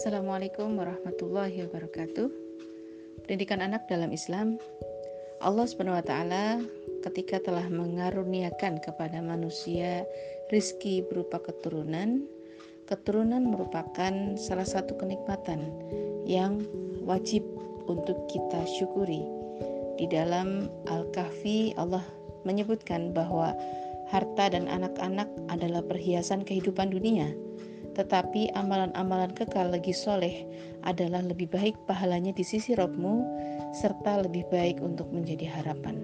Assalamualaikum warahmatullahi wabarakatuh. Pendidikan anak dalam Islam, Allah Subhanahu ketika telah mengaruniakan kepada manusia rizki berupa keturunan, keturunan merupakan salah satu kenikmatan yang wajib untuk kita syukuri. Di dalam Al-Kahfi Allah menyebutkan bahwa harta dan anak-anak adalah perhiasan kehidupan dunia tetapi amalan-amalan kekal lagi soleh adalah lebih baik pahalanya di sisi Robmu serta lebih baik untuk menjadi harapan.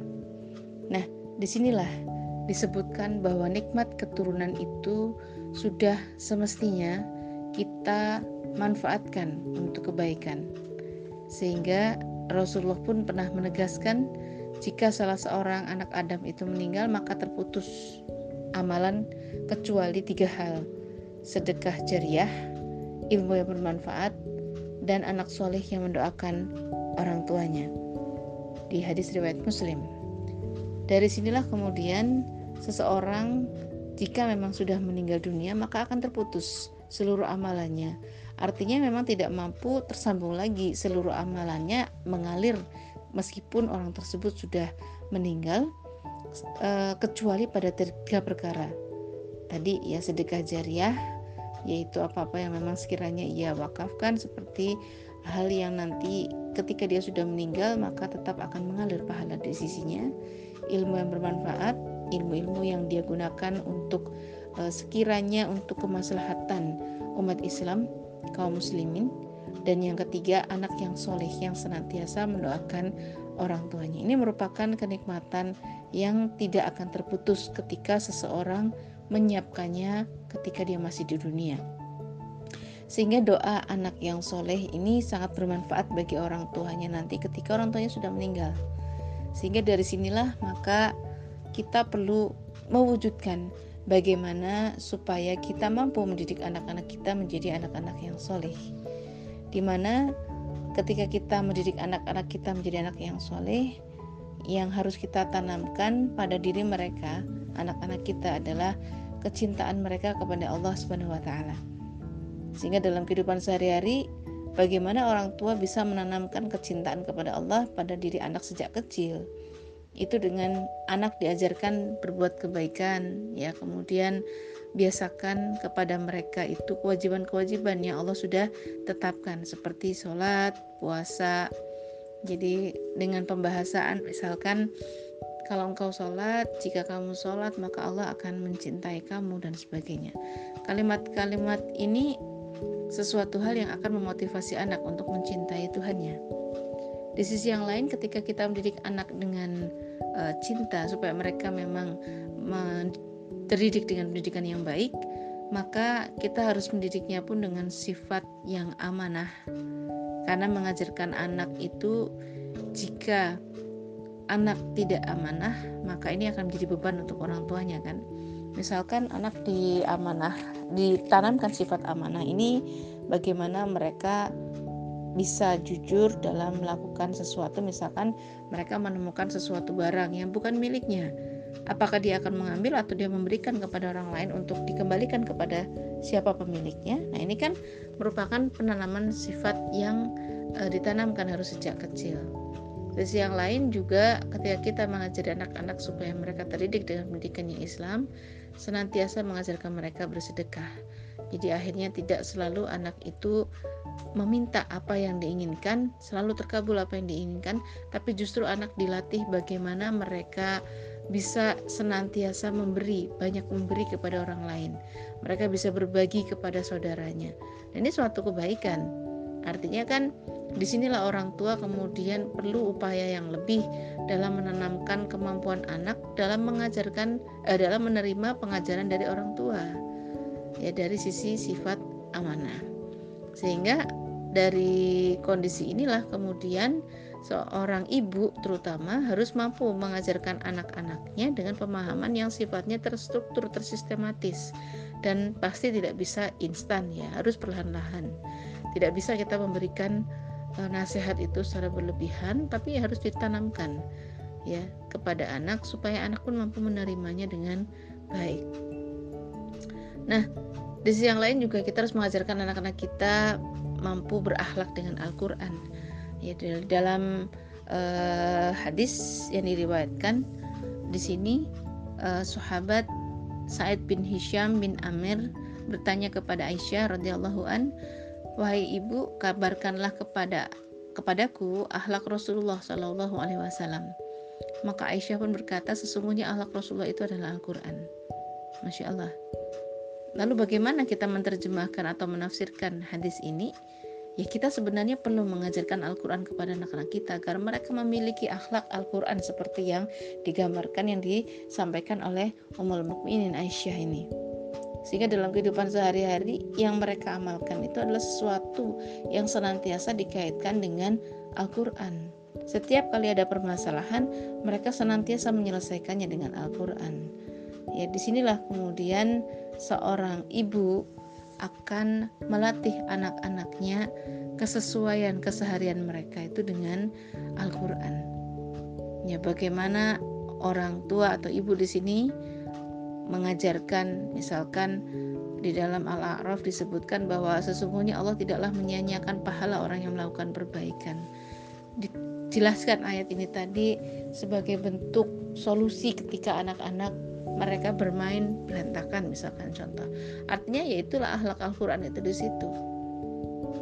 Nah, di sinilah disebutkan bahwa nikmat keturunan itu sudah semestinya kita manfaatkan untuk kebaikan. Sehingga Rasulullah pun pernah menegaskan jika salah seorang anak Adam itu meninggal maka terputus amalan kecuali tiga hal sedekah jariah, ilmu yang bermanfaat, dan anak soleh yang mendoakan orang tuanya. Di hadis riwayat Muslim. Dari sinilah kemudian seseorang jika memang sudah meninggal dunia maka akan terputus seluruh amalannya. Artinya memang tidak mampu tersambung lagi seluruh amalannya mengalir meskipun orang tersebut sudah meninggal eh, kecuali pada tiga perkara. Tadi ya sedekah jariah, yaitu apa-apa yang memang sekiranya ia wakafkan seperti hal yang nanti ketika dia sudah meninggal maka tetap akan mengalir pahala di sisinya. Ilmu yang bermanfaat ilmu-ilmu yang dia gunakan untuk uh, sekiranya untuk kemaslahatan umat Islam kaum muslimin. Dan yang ketiga anak yang soleh yang senantiasa mendoakan orang tuanya. Ini merupakan kenikmatan yang tidak akan terputus ketika seseorang menyiapkannya ketika dia masih di dunia. Sehingga doa anak yang soleh ini sangat bermanfaat bagi orang tuanya nanti ketika orang tuanya sudah meninggal. Sehingga dari sinilah maka kita perlu mewujudkan bagaimana supaya kita mampu mendidik anak-anak kita menjadi anak-anak yang soleh. Di mana ketika kita mendidik anak-anak kita menjadi anak yang soleh, yang harus kita tanamkan pada diri mereka, anak-anak kita adalah kecintaan mereka kepada Allah Subhanahu wa taala. Sehingga dalam kehidupan sehari-hari bagaimana orang tua bisa menanamkan kecintaan kepada Allah pada diri anak sejak kecil. Itu dengan anak diajarkan berbuat kebaikan, ya, kemudian biasakan kepada mereka itu kewajiban-kewajiban yang Allah sudah tetapkan seperti sholat, puasa. Jadi dengan pembahasan misalkan kalau engkau sholat, jika kamu sholat, maka Allah akan mencintai kamu dan sebagainya. Kalimat-kalimat ini sesuatu hal yang akan memotivasi anak untuk mencintai Tuhannya. Di sisi yang lain, ketika kita mendidik anak dengan uh, cinta supaya mereka memang terdidik dengan pendidikan yang baik, maka kita harus mendidiknya pun dengan sifat yang amanah. Karena mengajarkan anak itu jika anak tidak amanah, maka ini akan menjadi beban untuk orang tuanya kan. Misalkan anak di amanah, ditanamkan sifat amanah ini bagaimana mereka bisa jujur dalam melakukan sesuatu misalkan mereka menemukan sesuatu barang yang bukan miliknya apakah dia akan mengambil atau dia memberikan kepada orang lain untuk dikembalikan kepada siapa pemiliknya nah ini kan merupakan penanaman sifat yang e, ditanamkan harus sejak kecil sisi yang lain juga ketika kita mengajari anak-anak supaya mereka terdidik dengan pendidikan yang Islam, senantiasa mengajarkan mereka bersedekah. Jadi akhirnya tidak selalu anak itu meminta apa yang diinginkan, selalu terkabul apa yang diinginkan, tapi justru anak dilatih bagaimana mereka bisa senantiasa memberi, banyak memberi kepada orang lain. Mereka bisa berbagi kepada saudaranya. Dan ini suatu kebaikan. Artinya kan Di sinilah orang tua kemudian perlu upaya yang lebih dalam menanamkan kemampuan anak dalam mengajarkan eh, dalam menerima pengajaran dari orang tua ya dari sisi sifat amanah sehingga dari kondisi inilah kemudian seorang ibu terutama harus mampu mengajarkan anak-anaknya dengan pemahaman yang sifatnya terstruktur tersistematis dan pasti tidak bisa instan ya harus perlahan-lahan tidak bisa kita memberikan uh, nasihat itu secara berlebihan tapi harus ditanamkan ya kepada anak supaya anak pun mampu menerimanya dengan baik. Nah, di sisi yang lain juga kita harus mengajarkan anak-anak kita mampu berakhlak dengan Al-Quran. Ya, dalam uh, hadis yang diriwayatkan di sini uh, sahabat Said bin Hisham bin Amir bertanya kepada Aisyah radhiyallahu an, "Wahai ibu, kabarkanlah kepada kepadaku akhlak Rasulullah Shallallahu alaihi wasallam." Maka Aisyah pun berkata, "Sesungguhnya akhlak Rasulullah itu adalah Al-Qur'an." Masya Allah. Lalu bagaimana kita menerjemahkan atau menafsirkan hadis ini? Ya kita sebenarnya perlu mengajarkan Al-Quran kepada anak-anak kita agar mereka memiliki akhlak Al-Quran seperti yang digambarkan yang disampaikan oleh Ummul Mukminin Aisyah ini. Sehingga dalam kehidupan sehari-hari yang mereka amalkan itu adalah sesuatu yang senantiasa dikaitkan dengan Al-Quran. Setiap kali ada permasalahan, mereka senantiasa menyelesaikannya dengan Al-Quran. Ya, di sinilah kemudian seorang ibu akan melatih anak-anaknya kesesuaian keseharian mereka itu dengan Al-Qur'an. Ya, bagaimana orang tua atau ibu di sini mengajarkan misalkan di dalam Al-A'raf disebutkan bahwa sesungguhnya Allah tidaklah menyia-nyiakan pahala orang yang melakukan perbaikan. Dijelaskan ayat ini tadi sebagai bentuk solusi ketika anak-anak mereka bermain berantakan misalkan contoh. Artinya ya itulah akhlak Al-Quran itu di situ.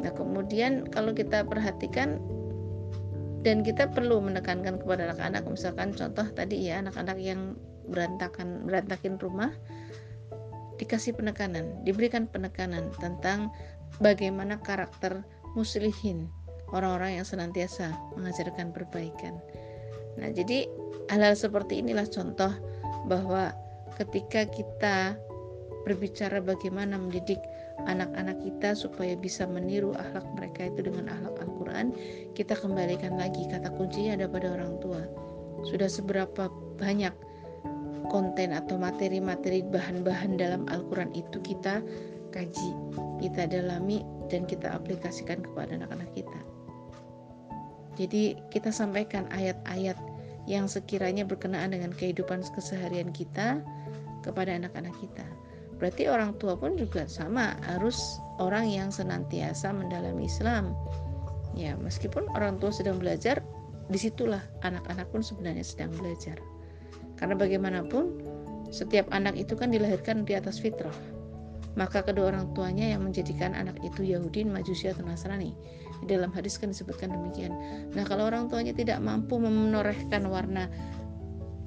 Nah kemudian kalau kita perhatikan dan kita perlu menekankan kepada anak-anak misalkan contoh tadi ya anak-anak yang berantakan berantakin rumah dikasih penekanan diberikan penekanan tentang bagaimana karakter muslihin orang-orang yang senantiasa mengajarkan perbaikan. Nah jadi hal-hal seperti inilah contoh bahwa ketika kita berbicara bagaimana mendidik anak-anak kita supaya bisa meniru akhlak mereka itu dengan akhlak Al-Quran kita kembalikan lagi kata kuncinya ada pada orang tua. Sudah seberapa banyak konten atau materi-materi bahan-bahan dalam Al-Quran itu kita kaji kita dalami dan kita aplikasikan kepada anak-anak kita. Jadi kita sampaikan ayat-ayat yang sekiranya berkenaan dengan kehidupan keseharian kita kepada anak-anak kita. Berarti orang tua pun juga sama, harus orang yang senantiasa mendalami Islam. Ya, meskipun orang tua sedang belajar, di situlah anak-anak pun sebenarnya sedang belajar. Karena bagaimanapun, setiap anak itu kan dilahirkan di atas fitrah. Maka kedua orang tuanya yang menjadikan anak itu Yahudi, Majusi atau Nasrani. Dalam hadis kan disebutkan demikian. Nah, kalau orang tuanya tidak mampu menorehkan warna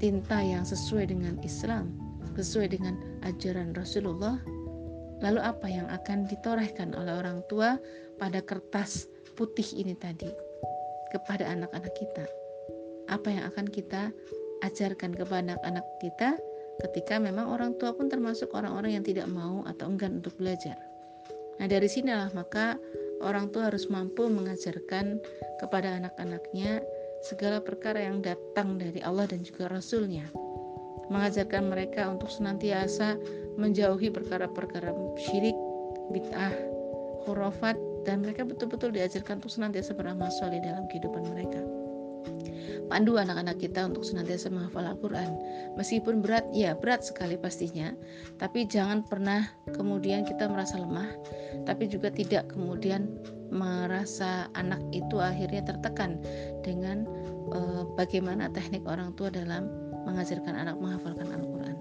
tinta yang sesuai dengan Islam, sesuai dengan ajaran Rasulullah, lalu apa yang akan ditorehkan oleh orang tua pada kertas putih ini tadi kepada anak-anak kita? Apa yang akan kita ajarkan kepada anak-anak kita ketika memang orang tua pun termasuk orang-orang yang tidak mau atau enggan untuk belajar. Nah, dari sinilah maka orang tua harus mampu mengajarkan kepada anak-anaknya segala perkara yang datang dari Allah dan juga Rasulnya. Mengajarkan mereka untuk senantiasa menjauhi perkara-perkara syirik, bid'ah, khurafat, dan mereka betul-betul diajarkan untuk senantiasa beramal soleh dalam kehidupan mereka pandu anak-anak kita untuk senantiasa menghafal Al-Quran. Meskipun berat, ya berat sekali pastinya, tapi jangan pernah kemudian kita merasa lemah, tapi juga tidak kemudian merasa anak itu akhirnya tertekan dengan uh, bagaimana teknik orang tua dalam mengajarkan anak menghafalkan Al-Quran.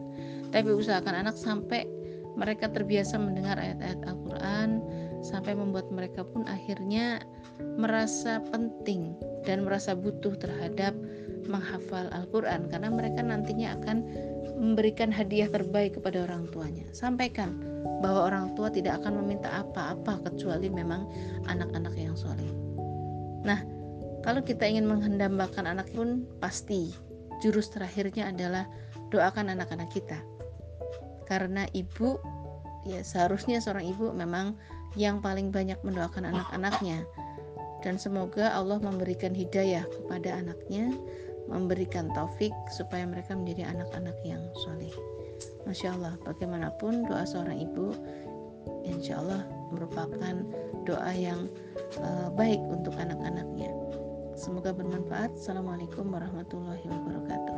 Tapi usahakan anak sampai mereka terbiasa mendengar ayat-ayat Al-Quran, sampai membuat mereka pun akhirnya merasa penting dan merasa butuh terhadap menghafal Al-Quran karena mereka nantinya akan memberikan hadiah terbaik kepada orang tuanya. Sampaikan bahwa orang tua tidak akan meminta apa-apa kecuali memang anak-anak yang soleh. Nah, kalau kita ingin menghendambakan anak pun pasti jurus terakhirnya adalah doakan anak-anak kita. Karena ibu ya seharusnya seorang ibu memang yang paling banyak mendoakan anak-anaknya. Dan semoga Allah memberikan hidayah kepada anaknya memberikan taufik supaya mereka menjadi anak-anak yang soleh. Masya Allah bagaimanapun doa seorang ibu Insya Allah merupakan doa yang uh, baik untuk anak-anaknya Semoga bermanfaat. Assalamualaikum warahmatullahi wabarakatuh